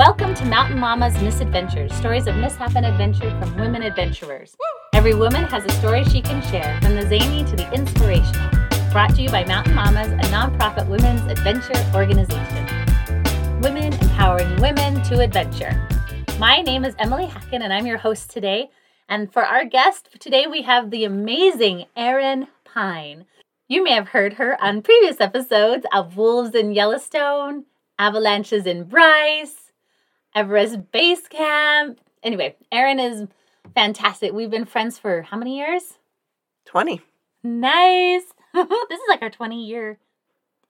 Welcome to Mountain Mama's Misadventures, stories of mishap and adventure from women adventurers. Every woman has a story she can share, from the zany to the inspirational. Brought to you by Mountain Mamas, a nonprofit women's adventure organization. Women empowering women to adventure. My name is Emily Hacken, and I'm your host today. And for our guest today, we have the amazing Erin Pine. You may have heard her on previous episodes of Wolves in Yellowstone, Avalanches in Bryce, Everest Base Camp. Anyway, Erin is fantastic. We've been friends for how many years? 20. Nice. this is like our 20 year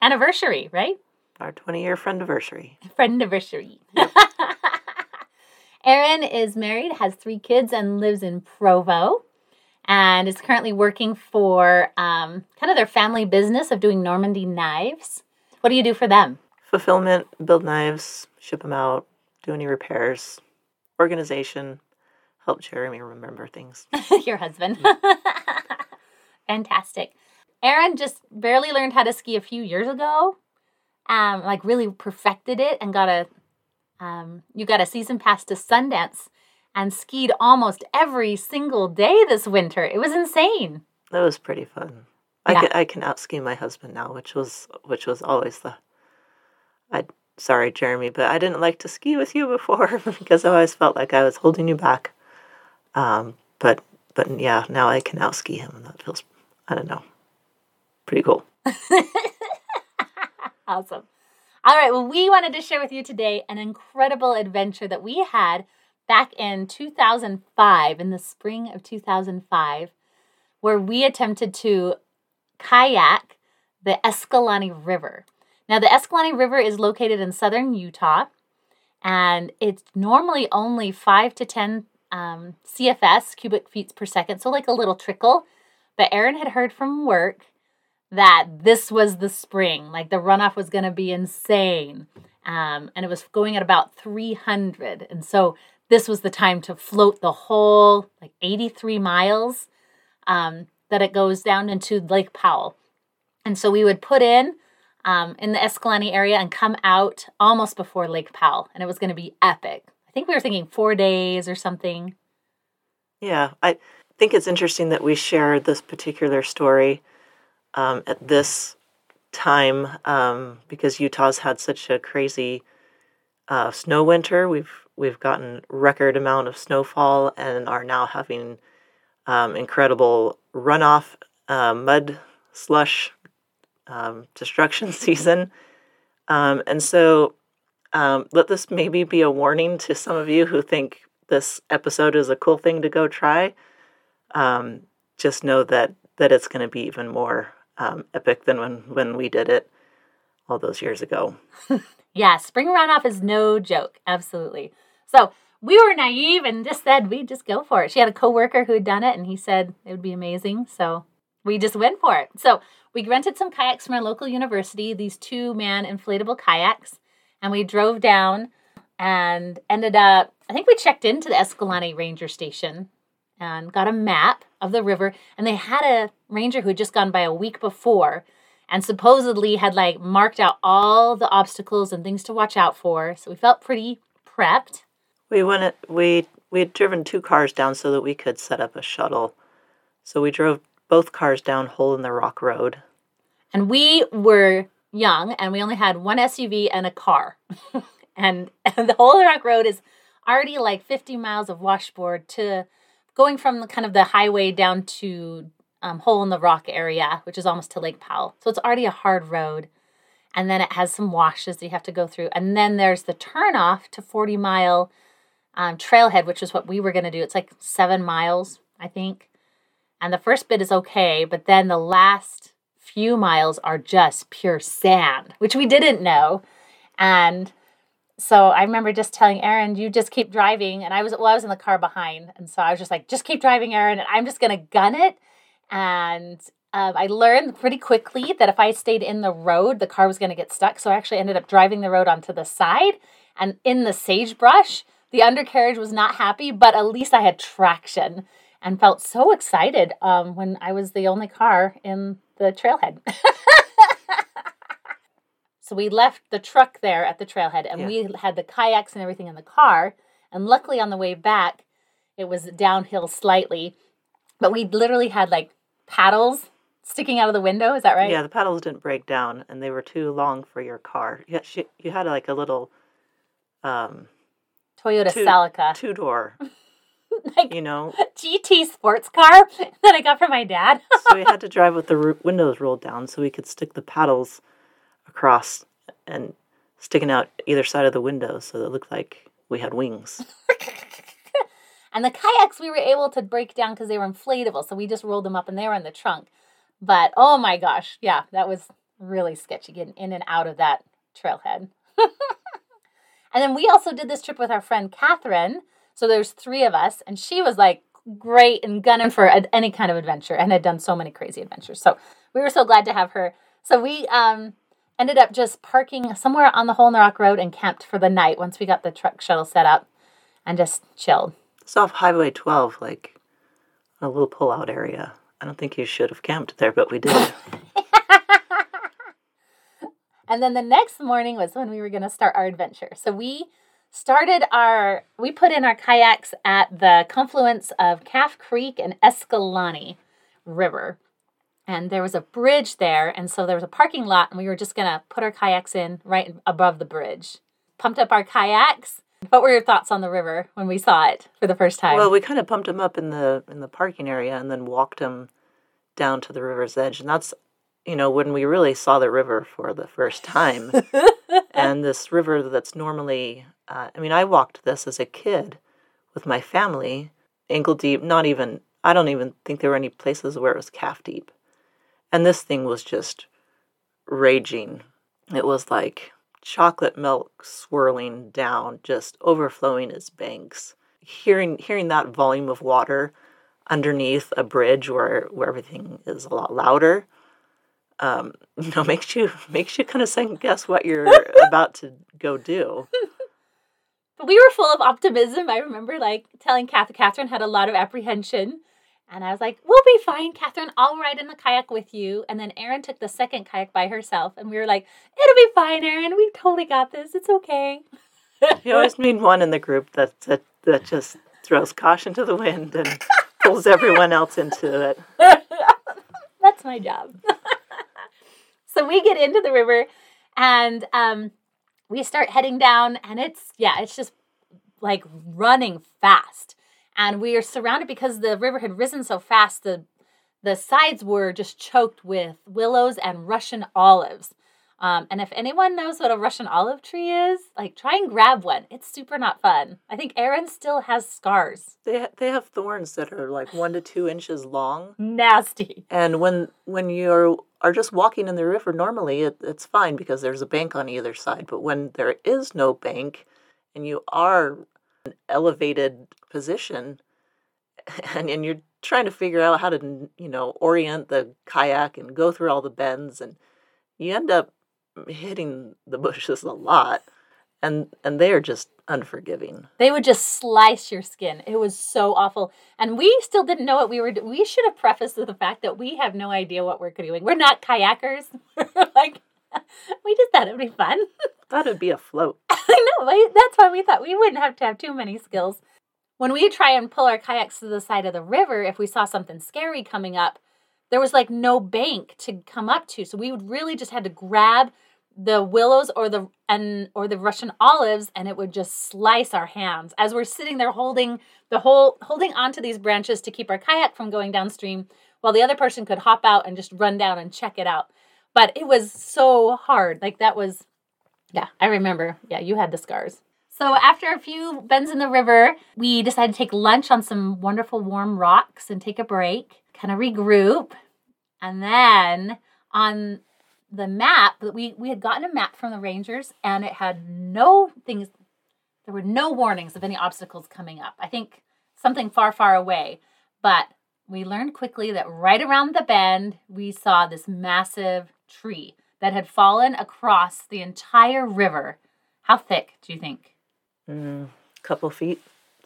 anniversary, right? Our 20 year friend anniversary. Friend anniversary. Erin is married, has three kids, and lives in Provo and is currently working for um, kind of their family business of doing Normandy knives. What do you do for them? Fulfillment, build knives, ship them out, any repairs, organization, help Jeremy remember things. Your husband. Fantastic. Erin just barely learned how to ski a few years ago. Um, like really perfected it and got a um, you got a season pass to Sundance and skied almost every single day this winter. It was insane. That was pretty fun. I can I can outski my husband now, which was which was always the I sorry, Jeremy, but I didn't like to ski with you before because I always felt like I was holding you back. Um, but but yeah, now I can out ski him and that feels I don't know. Pretty cool. awesome. All right, well, we wanted to share with you today an incredible adventure that we had back in 2005, in the spring of 2005, where we attempted to kayak the Escalante River. Now, the Escalante River is located in southern Utah, and it's normally only 5 to 10 um, CFS, cubic feet per second, so like a little trickle. But Erin had heard from work that this was the spring, like the runoff was going to be insane. Um, and it was going at about 300. And so this was the time to float the whole like 83 miles um, that it goes down into Lake Powell. And so we would put in um, in the Escalante area and come out almost before Lake Powell. And it was going to be epic. I think we were thinking four days or something. Yeah, I think it's interesting that we share this particular story um, at this time um, because Utah's had such a crazy uh, snow winter. We've We've gotten record amount of snowfall and are now having um, incredible runoff, uh, mud, slush, um, destruction season. Um, and so um, let this maybe be a warning to some of you who think this episode is a cool thing to go try. Um, just know that that it's going to be even more um, epic than when when we did it all those years ago. yeah, spring runoff is no joke. Absolutely. So we were naive and just said we'd just go for it. She had a coworker who had done it and he said it would be amazing. So we just went for it. So we rented some kayaks from our local university, these two man inflatable kayaks, and we drove down and ended up, I think we checked into the Escalante Ranger Station and got a map of the river. And they had a ranger who had just gone by a week before and supposedly had like marked out all the obstacles and things to watch out for. So we felt pretty prepped. We went. We we had driven two cars down so that we could set up a shuttle. So we drove both cars down Hole in the Rock Road. And we were young, and we only had one SUV and a car. and, and the Hole in the Rock Road is already like 50 miles of washboard to going from the kind of the highway down to um, Hole in the Rock area, which is almost to Lake Powell. So it's already a hard road. And then it has some washes that you have to go through. And then there's the turnoff to 40 Mile um, trailhead, which is what we were going to do. It's like seven miles, I think. And the first bit is okay, but then the last few miles are just pure sand, which we didn't know. And so I remember just telling Erin, you just keep driving. And I was, well, I was in the car behind. And so I was just like, just keep driving, Erin. And I'm just to gun it. And um, I learned pretty quickly that if I stayed in the road, the car was to get stuck. So I actually ended up driving the road onto the side and in the sagebrush the undercarriage was not happy, but at least I had traction and felt so excited um, when I was the only car in the trailhead. So we left the truck there at the trailhead and Yeah. we had the kayaks and everything in the car. And luckily on the way back, it was downhill slightly. But we literally had like paddles sticking out of the window. Is that right? Yeah, the paddles didn't break down, and they were too long for your car. You had, she, you had like a little um, Toyota Two- Celica. two door, like you know. GT sports car that I got from my dad. so we had to drive with the windows rolled down so we could stick the paddles across and sticking out either side of the window so it looked like we had wings. And the kayaks we were able to break down because they were inflatable. So we just rolled them up and they were in the trunk. But oh my gosh, yeah, that was really sketchy getting in and out of that trailhead. and then we also did this trip with our friend Kathryn. So there's three of us, and she was like great and gunning for any kind of adventure and had done so many crazy adventures. So we were so glad to have her. So we um, ended up just parking somewhere on the Hole in the Rock Road and camped for the night once we got the truck shuttle set up and just chilled. It's off Highway 12, like a little pull-out area. I don't think you should have camped there, but we did. And then the next morning was when we were going to start our adventure. So we started our, we put in our kayaks at the confluence of Calf Creek and Escalante River. And there was a bridge there. And so there was a parking lot, and we were just going to put our kayaks in right above the bridge. Pumped up our kayaks. What were your thoughts on the river when we saw it for the first time? well, we kind of pumped them up in the in the parking area and then walked them down to the river's edge, and that's you know when we really saw the river for the first time. and this river that's normally, uh, I mean, I walked this as a kid with my family, ankle deep. Not even, I don't even think there were any places where it was calf deep, and this thing was just raging. It was like chocolate milk swirling down, just overflowing its banks. Hearing hearing that volume of water underneath a bridge where where everything is a lot louder, um, you know, makes you makes you kind of second guess what you're about to go do. But we were full of optimism. I remember like telling Kath- Kathryn had a lot of apprehension. And I was like, we'll be fine, Kathryn. I'll ride in the kayak with you. And then Erin took the second kayak by herself. And we were like, it'll be fine, Erin. We totally got this. It's okay. You always need one in the group that that, that just throws caution to the wind and pulls everyone else into it. That's my job. so we get into the river and um, we start heading down, and it's, yeah, it's just like running fast. And we are surrounded because the river had risen so fast, the the sides were just choked with willows and Russian olives. Um, and if anyone knows what a Russian olive tree is, like try and grab one. It's super not fun. I think Erin still has scars. They ha- they have thorns that are like one to two inches long, Nasty. and when when you are just walking in the river normally, it, it's fine because there's a bank on either side. But when there is no bank, and you are an elevated position, and and you're trying to figure out how to you know orient the kayak and go through all the bends, and you end up hitting the bushes a lot, and and they are just unforgiving. They would just slice your skin. It was so awful. And we still didn't know what we were doing. We should have prefaced with the fact that we have no idea what we're doing. We're not kayakers. We're like, we just thought it would be fun. That would be a float. I know. That's why we thought we wouldn't have to have too many skills. When we try and pull our kayaks to the side of the river, if we saw something scary coming up, there was like no bank to come up to. So we would really just had to grab the willows or the and or the Russian olives and it would just slice our hands as we're sitting there holding the whole holding onto these branches to keep our kayak from going downstream while the other person could hop out and just run down and check it out. But it was so hard. Like that was yeah, I remember. Yeah, you had the scars. So after a few bends in the river, we decided to take lunch on some wonderful warm rocks and take a break, kind of regroup. And then on the map, that we we had gotten a map from the rangers and it had no things there were no warnings of any obstacles coming up. I think something far far away, but we learned quickly that right around the bend, we saw this massive tree that had fallen across the entire river. How thick do you think? Mm, couple feet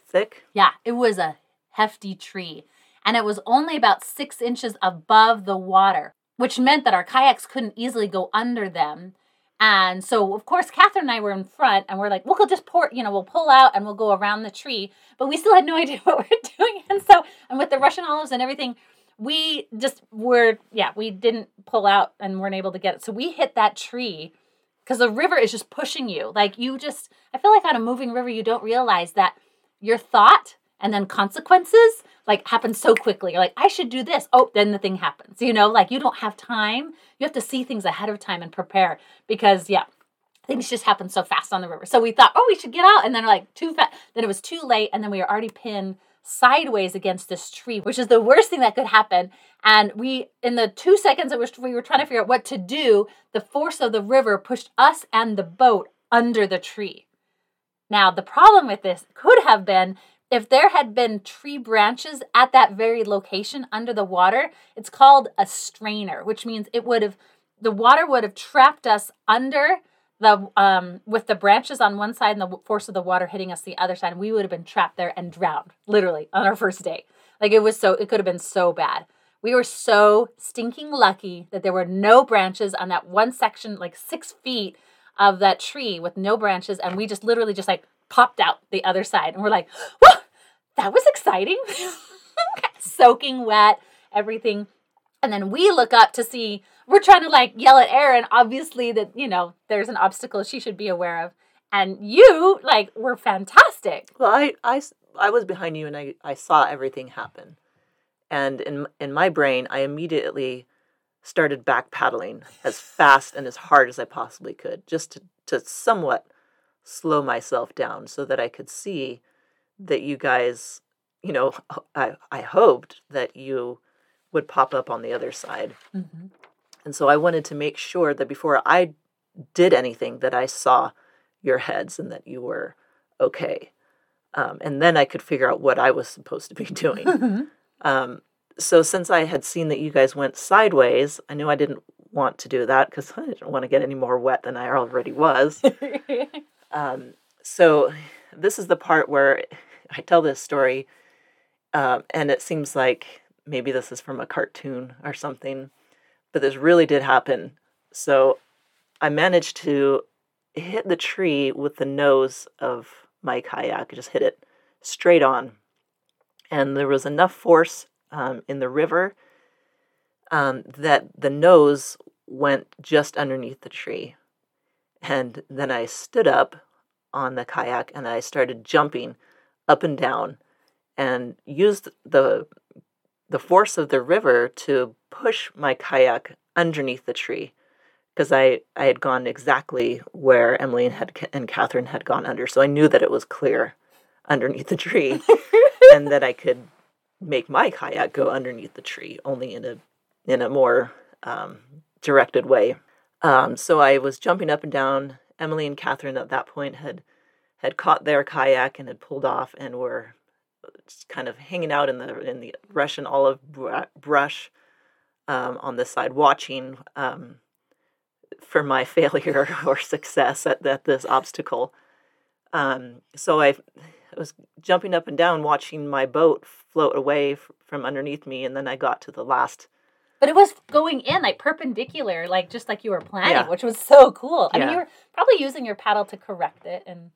thick. Yeah, it was a hefty tree. And it was only about six inches above the water, which meant that our kayaks couldn't easily go under them. And so, of course, Kathryn and I were in front, and we're like, we'll just pour, you know, we'll pull out and we'll go around the tree. But we still had no idea what we're doing. And so, and with the Russian olives and everything, we just were, yeah, we didn't pull out and weren't able to get it. So we hit that tree because the river is just pushing you. Like you just, I feel like on a moving river, you don't realize that your thought and then consequences like happens so quickly. You're like, I should do this. Oh, then the thing happens. You know, like you don't have time. You have to see things ahead of time and prepare because, yeah, things just happen so fast on the river. So we thought, oh, we should get out. And then like too fast. Then it was too late. And then we were already pinned sideways against this tree, which is the worst thing that could happen. And we, in the two seconds that we were trying to figure out what to do, the force of the river pushed us and the boat under the tree. Now, the problem with this could have been if there had been tree branches at that very location under the water, it's called a strainer, which means it would have the water would have trapped us under the um with the branches on one side and the force of the water hitting us the other side and we would have been trapped there and drowned literally on our first day. Like it was so it could have been so bad. We were so stinking lucky that there were no branches on that one section like six feet of that tree with no branches and we just literally just like popped out the other side and we're like Whoa, that was exciting soaking wet everything and then we look up to see we're trying to like yell at Erin, obviously that, you know, there's an obstacle she should be aware of. And you, like, were fantastic. Well, I, I, I was behind you and I, I saw everything happen. And in, in my brain, I immediately started back paddling as fast and as hard as I possibly could, just to, to somewhat slow myself down so that I could see that you guys, you know, I, I hoped that you would pop up on the other side. Mm-hmm. And so I wanted to make sure that before I did anything that I saw your heads and that you were okay. Um, and then I could figure out what I was supposed to be doing. Mm-hmm. um, so since I had seen that you guys went sideways, I knew I didn't want to do that because I didn't want to get any more wet than I already was. Um, so this is the part where I tell this story, uh, and it seems like maybe this is from a cartoon or something but this really did happen. So I managed to hit the tree with the nose of my kayak, I just hit it straight on. And there was enough force um, in the river um, that the nose went just underneath the tree. And then I stood up on the kayak and I started jumping up and down and used the the force of the river to push my kayak underneath the tree because I, I had gone exactly where Emily and, had, and Kathryn had gone under. So I knew that it was clear underneath the tree and that I could make my kayak go underneath the tree, only in a, in a more um, directed way. Um, so I was jumping up and down. Emily and Kathryn at that point had had caught their kayak and had pulled off and were just kind of hanging out in the in the Russian olive brush um, on the side, watching um, for my failure or success at, at this obstacle. Um, so I was jumping up and down, watching my boat float away f- from underneath me, and then I got to the last. But it was going in like perpendicular, like just like you were planning, yeah. which was so cool. I yeah. mean, you were probably using your paddle to correct it, and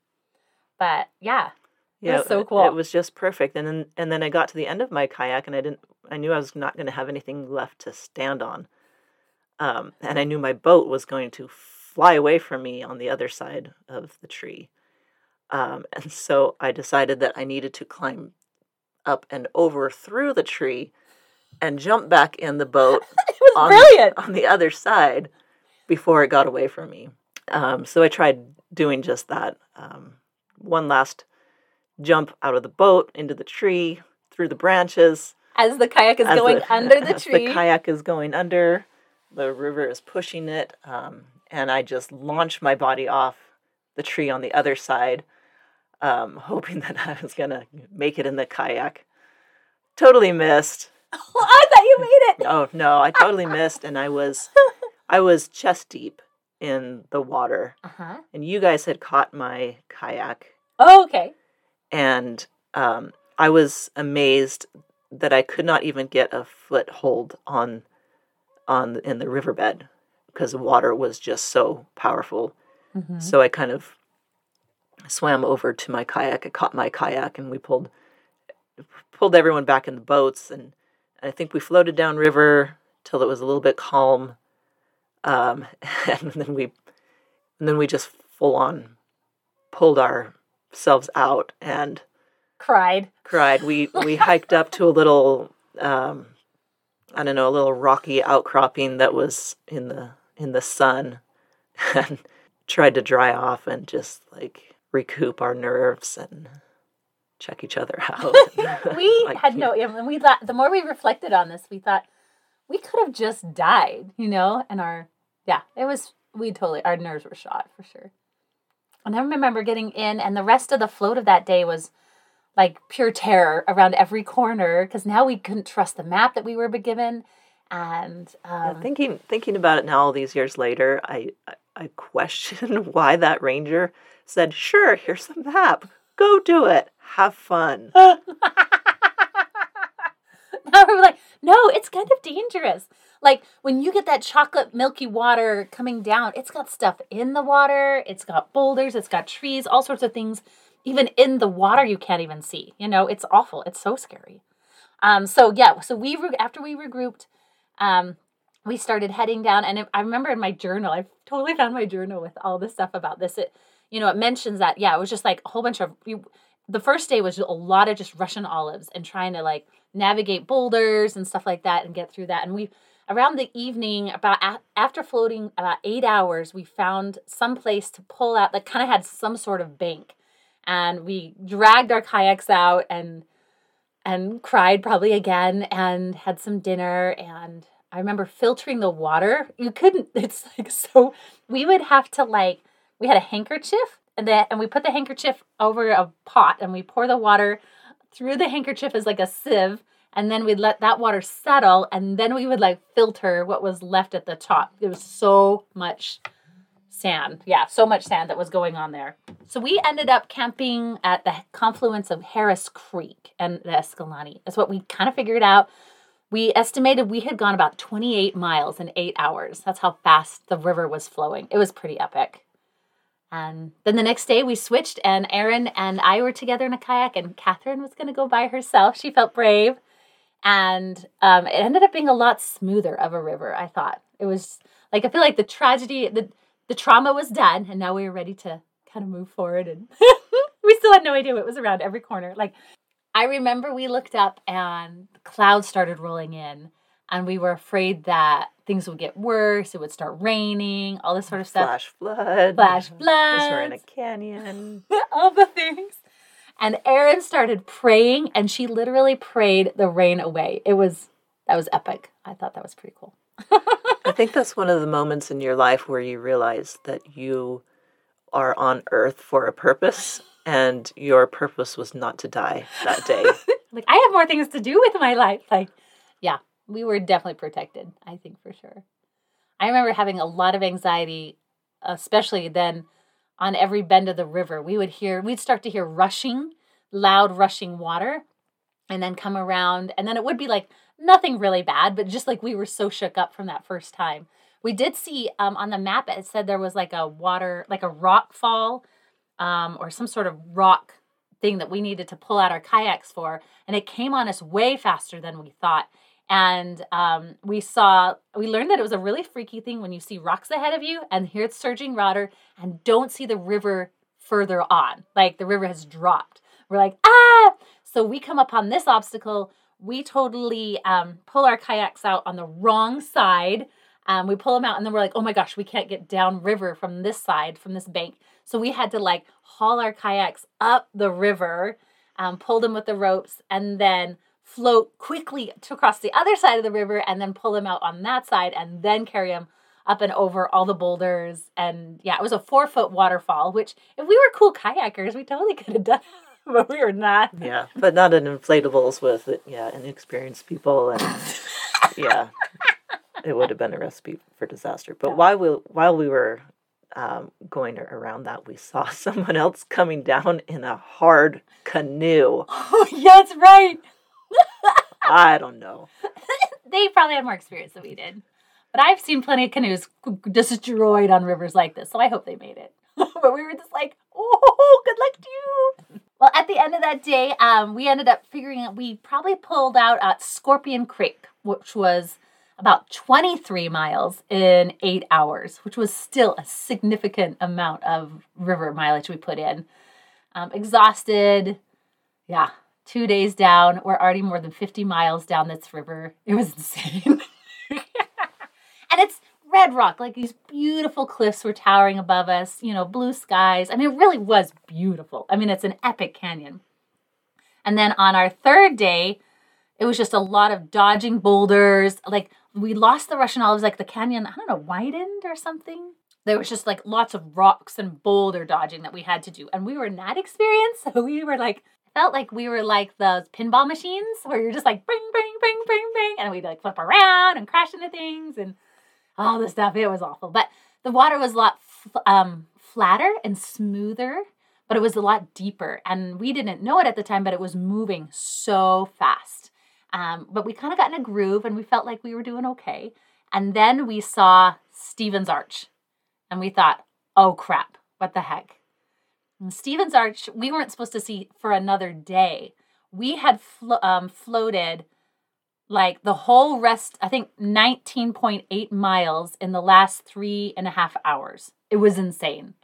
but yeah, yeah, it was so cool. It was just perfect. And then and then I got to the end of my kayak and I didn't I knew I was not going to have anything left to stand on. Um, and I knew my boat was going to fly away from me on the other side of the tree. Um, and so I decided that I needed to climb up and over through the tree and jump back in the boat it was on, brilliant. on the other side before it got away from me. Um, so I tried doing just that. Um, one last jump out of the boat into the tree through the branches. As the kayak is going the, under the tree. The kayak is going under, the river is pushing it, um, and I just launched my body off the tree on the other side, um, hoping that I was gonna make it in the kayak. Totally missed. Oh, I thought you made it. oh no, I totally missed, and I was, I was chest deep in the water, uh-huh. and you guys had caught my kayak. Oh, okay and um, I was amazed that I could not even get a foothold on on in the riverbed because the water was just so powerful. Mhm. So I kind of swam over to my kayak. I caught my kayak and we pulled pulled everyone back in the boats and I think we floated downriver till it was a little bit calm. Um, and then we and then we just full on pulled ourselves out and Cried. cried. We we hiked up to a little um, I don't know, a little rocky outcropping that was in the in the sun and tried to dry off and just like recoup our nerves and check each other out. we Like, had no. And we thought the more we reflected on this, we thought we could have just died, you know. And our yeah, it was we totally our nerves were shot for sure. And I remember getting in, and the rest of the float of that day was like pure terror around every corner because now we couldn't trust the map that we were given, and Yeah, um, thinking thinking about it now all these years later, I, I I question why that ranger said, "Sure, here's the map. Go do it. Have fun." now we're like, no, it's kind of dangerous. Like when you get that chocolate milky water coming down, it's got stuff in the water, it's got boulders, it's got trees, all sorts of things. Even in the water, you can't even see. You know, it's awful. It's so scary. Um, so yeah, so we re- after we regrouped, um, we started heading down, and I remember in my journal, I totally found my journal with all this stuff about this. It, you know, it mentions that yeah, it was just like a whole bunch of. You, the first day was a lot of just Russian olives and trying to like navigate boulders and stuff like that and get through that. And we around the evening, about a- after floating about eight hours, we found some place to pull out that kind of had some sort of bank, and we dragged our kayaks out and and cried probably again and had some dinner and I remember filtering the water. You couldn't it's like so we would have to like we had a handkerchief and then and we put the handkerchief over a pot and we pour the water through the handkerchief as like a sieve and then we'd let that water settle and then we would like filter what was left at the top. There was so much sand. Yeah, so much sand that was going on there. So we ended up camping at the confluence of Harris Creek and the Escalante. That's what we kind of figured out. We estimated we had gone about 28 miles in eight hours. That's how fast the river was flowing. It was pretty epic. And then the next day we switched, and Erin and I were together in a kayak, and Kathryn was going to go by herself. She felt brave. And um, it ended up being a lot smoother of a river, I thought. It was like, I feel like the tragedy, the, the trauma was done, and now we were ready to kind of move forward. And we still had no idea what was around every corner. Like, I remember we looked up and clouds started rolling in, and we were afraid that things would get worse. It would start raining, all this sort of stuff. Flash flood. Flash flood. We're in a canyon. all the things. And Erin started praying, and she literally prayed the rain away. It was that was epic. I thought that was pretty cool. I think that's one of the moments in your life where you realize that you are on earth for a purpose and your purpose was not to die that day. like I have more things to do with my life. Like, yeah, we were definitely protected. I think for sure. I remember having a lot of anxiety, especially then on every bend of the river. We would hear, we'd start to hear rushing, loud rushing water, and then come around, and then it would be like nothing really bad, but just like we were so shook up from that first time. We did see um, on the map it said there was like a water, like a rock fall, um, or some sort of rock thing that we needed to pull out our kayaks for, and it came on us way faster than we thought. And um, we saw, we learned that it was a really freaky thing when you see rocks ahead of you and hear it's surging water and don't see the river further on. Like the river has dropped. We're like, ah! So we come upon this obstacle. We totally um, pull our kayaks out on the wrong side. Um, we pull them out and then we're like, oh my gosh, we can't get down river from this side, from this bank. So we had to like haul our kayaks up the river, um, pull them with the ropes, and then float quickly to across the other side of the river and then pull them out on that side and then carry them up and over all the boulders. And yeah, it was a four foot waterfall, which if we were cool kayakers, we totally could have done, but we were not. yeah, but not in inflatables with yeah inexperienced people and yeah, it would have been a recipe for disaster. But while we while we were um, going around that, we saw someone else coming down in a hard canoe. Oh, yeah, that's right. I don't know. they probably had more experience than we did. But I've seen plenty of canoes destroyed on rivers like this, so I hope they made it. but we were just like, oh, good luck to you. Well, at the end of that day, um, we ended up figuring out we probably pulled out at Scorpion Creek, which was about 23 miles in eight hours, which was still a significant amount of river mileage we put in. Um, exhausted, yeah, two days down. We're already more than 50 miles down this river. It was insane. and it's red rock, like these beautiful cliffs were towering above us, you know, blue skies. I mean, it really was beautiful. I mean, it's an epic canyon. And then on our third day, it was just a lot of dodging boulders. Like we lost the Russian olives, like the canyon, I don't know, widened or something. There was just like lots of rocks and boulder dodging that we had to do. And we were not experienced. So we were like, felt like we were like those pinball machines where you're just like bring, bring, bring, bring, bring. And we'd like flip around and crash into things and all this stuff. It was awful. But the water was a lot um, flatter and smoother, but it was a lot deeper. And we didn't know it at the time, but it was moving so fast. Um, but we kind of got in a groove and we felt like we were doing okay. And then we saw Stevens Arch and we thought, oh crap, what the heck? Stevens Arch, we weren't supposed to see for another day. We had flo- um, floated like the whole rest, I think 19.8 miles in the last three and a half hours. It was insane,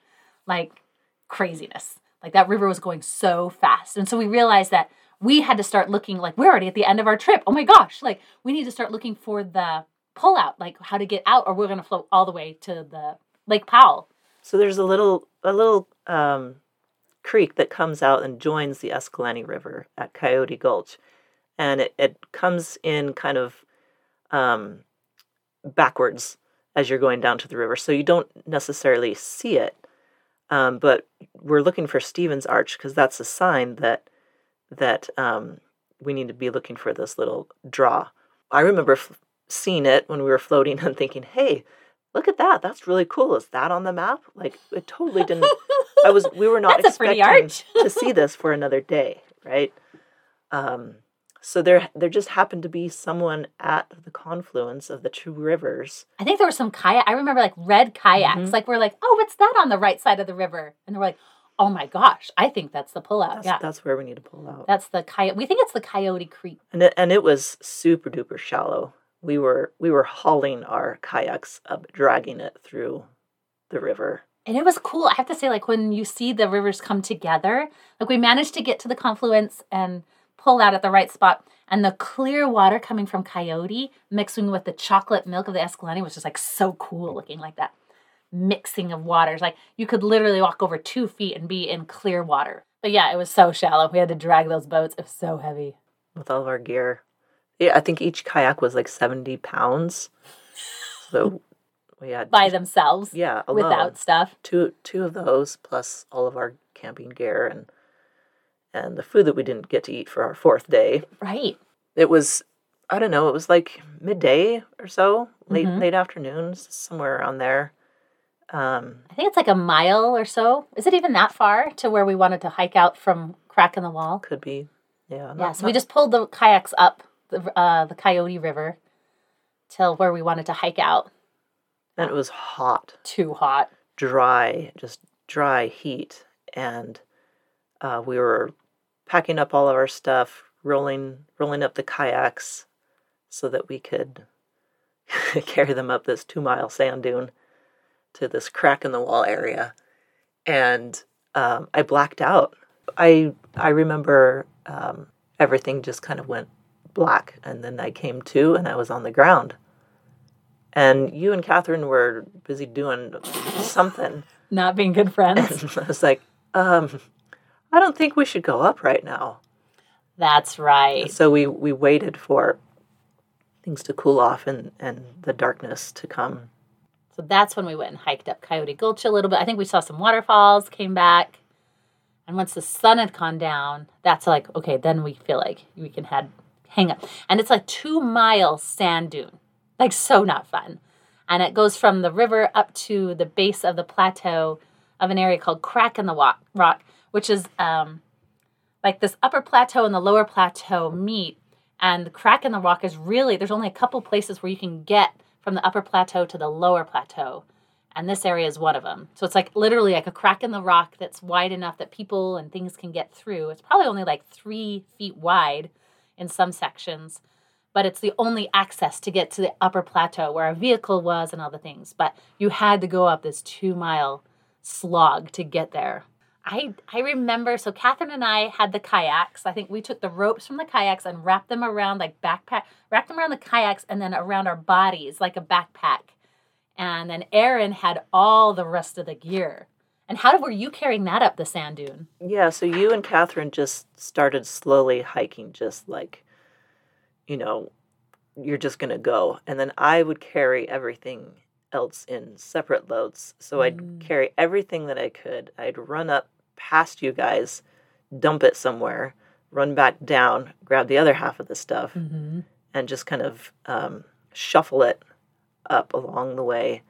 like craziness. Like that river was going so fast. And so we realized that we had to start looking like we're already at the end of our trip. Oh my gosh, like we need to start looking for the pullout, like how to get out, or we're going to float all the way to the Lake Powell. So there's a little a little um, creek that comes out and joins the Escalante River at Coyote Gulch, and it, it comes in kind of um, backwards as you're going down to the river, so you don't necessarily see it. Um, but we're looking for Stevens Arch because that's a sign that that um, we need to be looking for this little draw. I remember f- seeing it when we were floating and thinking, "Hey, look at that! That's really cool. Is that on the map?" Like it totally didn't. I was. We were not expecting to see this for another day, right? Um, so there, there just happened to be someone at the confluence of the two rivers. I think there were some kayak. I remember like red kayaks. Mm-hmm. Like we're like, oh, what's that on the right side of the river? And they were like, oh my gosh, I think that's the pullout. That's, yeah, that's where we need to pull out. That's the coyote. We think it's the Coyote Creek. And it, and it was super duper shallow. We were we were hauling our kayaks up, dragging it through the river. And it was cool. I have to say, like when you see the rivers come together, like we managed to get to the confluence and pull out at the right spot. And the clear water coming from Coyote mixing with the chocolate milk of the Escalante was just like so cool looking like that mixing of waters. Like you could literally walk over two feet and be in clear water. But yeah, it was so shallow. We had to drag those boats. It was so heavy. With all of our gear. Yeah, I think each kayak was like 70 pounds. So by themselves. Yeah, alone. without stuff. Two two of those plus all of our camping gear and and the food that we didn't get to eat for our fourth day. Right. It was I don't know, it was like midday or so, late mm-hmm. late afternoons, somewhere around there. Um, I think it's like a mile or so. Is it even that far to where we wanted to hike out from Crack in the Wall? Could be. Yeah. Not, yeah. So not... we just pulled the kayaks up the uh, the Coyote River till where we wanted to hike out. And it was hot. Too hot. Dry, just dry heat, and uh, we were packing up all of our stuff, rolling rolling up the kayaks so that we could carry them up this two mile sand dune to this crack in the wall area, and um, I blacked out. I I remember um, everything just kind of went black, and then I came to, and I was on the ground. And you and Kathryn were busy doing something. Not being good friends. And I was like, um, I don't think we should go up right now. That's right. And so we we waited for things to cool off and and the darkness to come. So that's when we went and hiked up Coyote Gulch a little bit. I think we saw some waterfalls, came back. And once the sun had gone down, that's like, okay, then we feel like we can head hang up. And it's like two mile sand dune. Like so not fun. And it goes from the river up to the base of the plateau of an area called Crack in the Rock, which is um, like this upper plateau and the lower plateau meet. And the Crack in the Rock is really, there's only a couple places where you can get from the upper plateau to the lower plateau. And this area is one of them. So it's like literally like a crack in the rock that's wide enough that people and things can get through. It's probably only like three feet wide in some sections, but it's the only access to get to the upper plateau where our vehicle was and all the things. But you had to go up this two mile slog to get there. I I remember so Kathryn and I had the kayaks. I think we took the ropes from the kayaks and wrapped them around like backpack, wrapped them around the kayaks and then around our bodies like a backpack. And then Erin had all the rest of the gear. And how were you carrying that up the sand dune? Yeah, so you and Kathryn just started slowly hiking, just like, you know, you're just gonna go. And then I would carry everything else in separate loads. So I'd Mm. carry everything that I could. I'd run up past you guys, dump it somewhere, run back down, grab the other half of the stuff, Mm-hmm. and just kind of um, shuffle it up along the way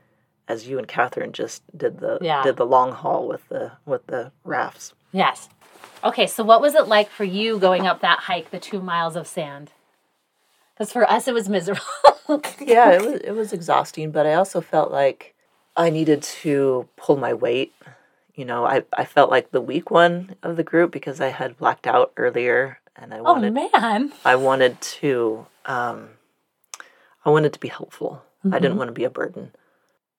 as you and Kathryn just did the Yeah. did the long haul with the with the rafts. Yes. Okay, so what was it like for you going up that hike, the two miles of sand? Because for us, it was miserable. yeah, it was it was exhausting, but I also felt like I needed to pull my weight. You know, I, I felt like the weak one of the group because I had blacked out earlier and I Oh wanted man. I wanted to um I wanted to be helpful. I Mm-hmm. didn't want to be a burden.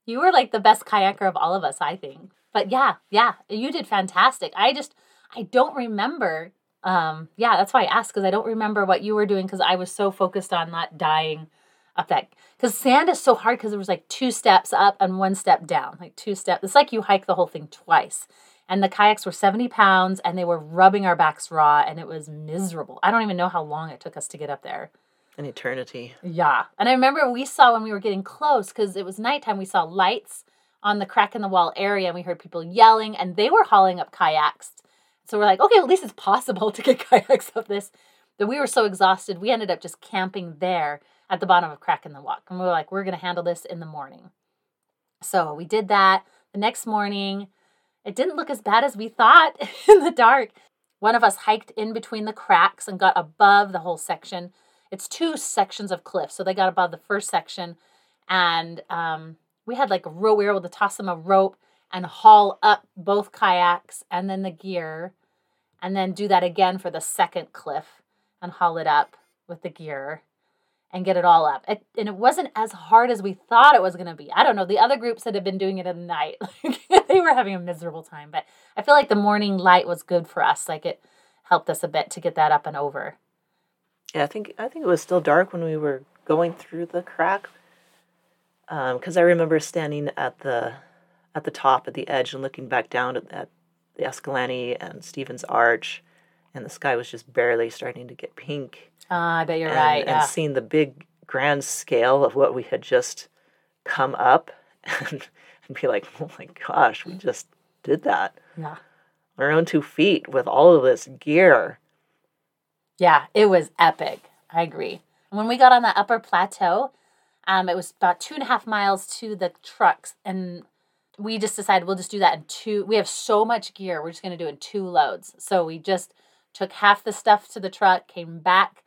You were like the best kayaker of all of us, I think. But yeah, yeah, you did fantastic. I just I don't remember um yeah, that's why I asked because I don't remember what you were doing because I was so focused on not dying up that because sand is so hard because there was like two steps up and one step down, like two steps. It's like you hike the whole thing twice. And the kayaks were 70 pounds and they were rubbing our backs raw and it was miserable. I don't even know how long it took us to get up there. An eternity. Yeah. And I remember we saw when we were getting close because it was nighttime, we saw lights on the crack in the wall area and we heard people yelling and they were hauling up kayaks. So we're like, okay, at least it's possible to get kayaks up this. But we were so exhausted, we ended up just camping there at the bottom of crack in the wall. And we were like, we're going to handle this in the morning. So we did that. The next morning, it didn't look as bad as we thought in the dark. One of us hiked in between the cracks and got above the whole section. It's two sections of cliff, so they got above the first section, and um, we had like a rope. We were able to toss them a rope and haul up both kayaks and then the gear, and then do that again for the second cliff and haul it up with the gear and get it all up. It, and it wasn't as hard as we thought it was going to be. I don't know. The other groups that had been doing it at night, like, they were having a miserable time. But I feel like the morning light was good for us. Like it helped us a bit to get that up and over. Yeah, I think I think it was still dark when we were going through the crack. Um, because I remember standing at the at the top at the edge and looking back down at, at the Escalante and Stevens Arch, and the sky was just barely starting to get pink. Uh, I bet you're and, right. and seeing the big grand scale of what we had just come up, and, and be like, oh my gosh, we just did that yeah. on our own two feet with all of this gear. Yeah, it was epic. I agree. When we got on the upper plateau, um, it was about two and a half miles to the trucks, and we just decided we'll just do that in two. We have so much gear, we're just going to do it in two loads. So we just took half the stuff to the truck, came back,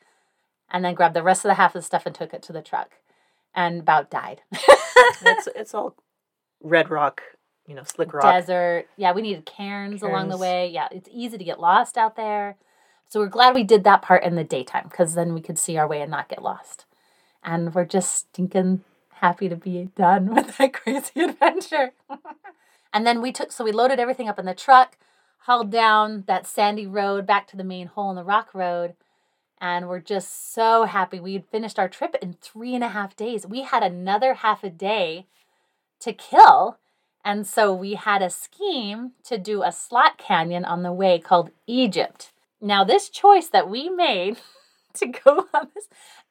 and then grabbed the rest of the half of the stuff and took it to the truck, and about died. it's it's all red rock, you know, slick rock. desert. Yeah, we needed cairns, along the way. Yeah, it's easy to get lost out there. So we're glad we did that part in the daytime because then we could see our way and not get lost. And we're just stinking happy to be done with that crazy adventure. and then we took, so we loaded everything up in the truck, hauled down that sandy road back to the main hole in the rock road. And we're just so happy. We had finished our trip in three and a half days. We had another half a day to kill. And so we had a scheme to do a slot canyon on the way called Egypt. Now, this choice that we made to go on this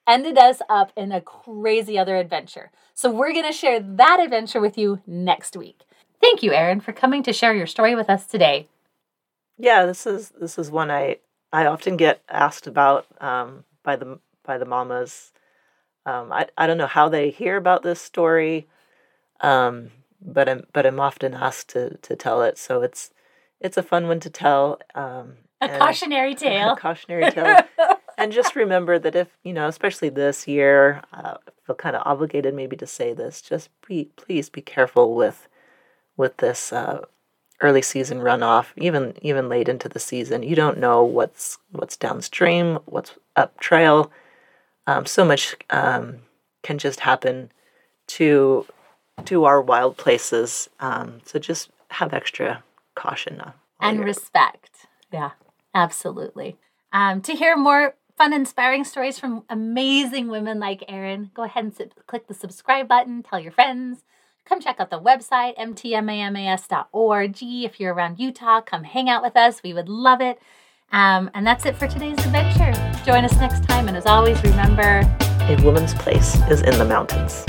ended us up in a crazy other adventure. So we're going to share that adventure with you next week. Thank you, Erin, for coming to share your story with us today. Yeah, this is this is one I I often get asked about um, by the by the mamas. Um, I I don't know how they hear about this story, um, but I'm but I'm often asked to to tell it. So it's it's a fun one to tell. Um, A cautionary a tale. cautionary tale. And just remember that if you know, especially this year, uh, I feel kind of obligated maybe to say this. Just be, please be careful with with this uh, early season runoff, even even late into the season. You don't know what's what's downstream, what's up trail. Um, so much um, can just happen to to our wild places. Um, so just have extra caution and respect. Yeah, absolutely. Um, to hear more fun, inspiring stories from amazing women like Erin, go ahead and sit, click the subscribe button. Tell your friends. Come check out the website, mtmamas.org. If you're around Utah, come hang out with us. We would love it. Um, and that's it for today's adventure. Join us next time. And as always, remember a woman's place is in the mountains.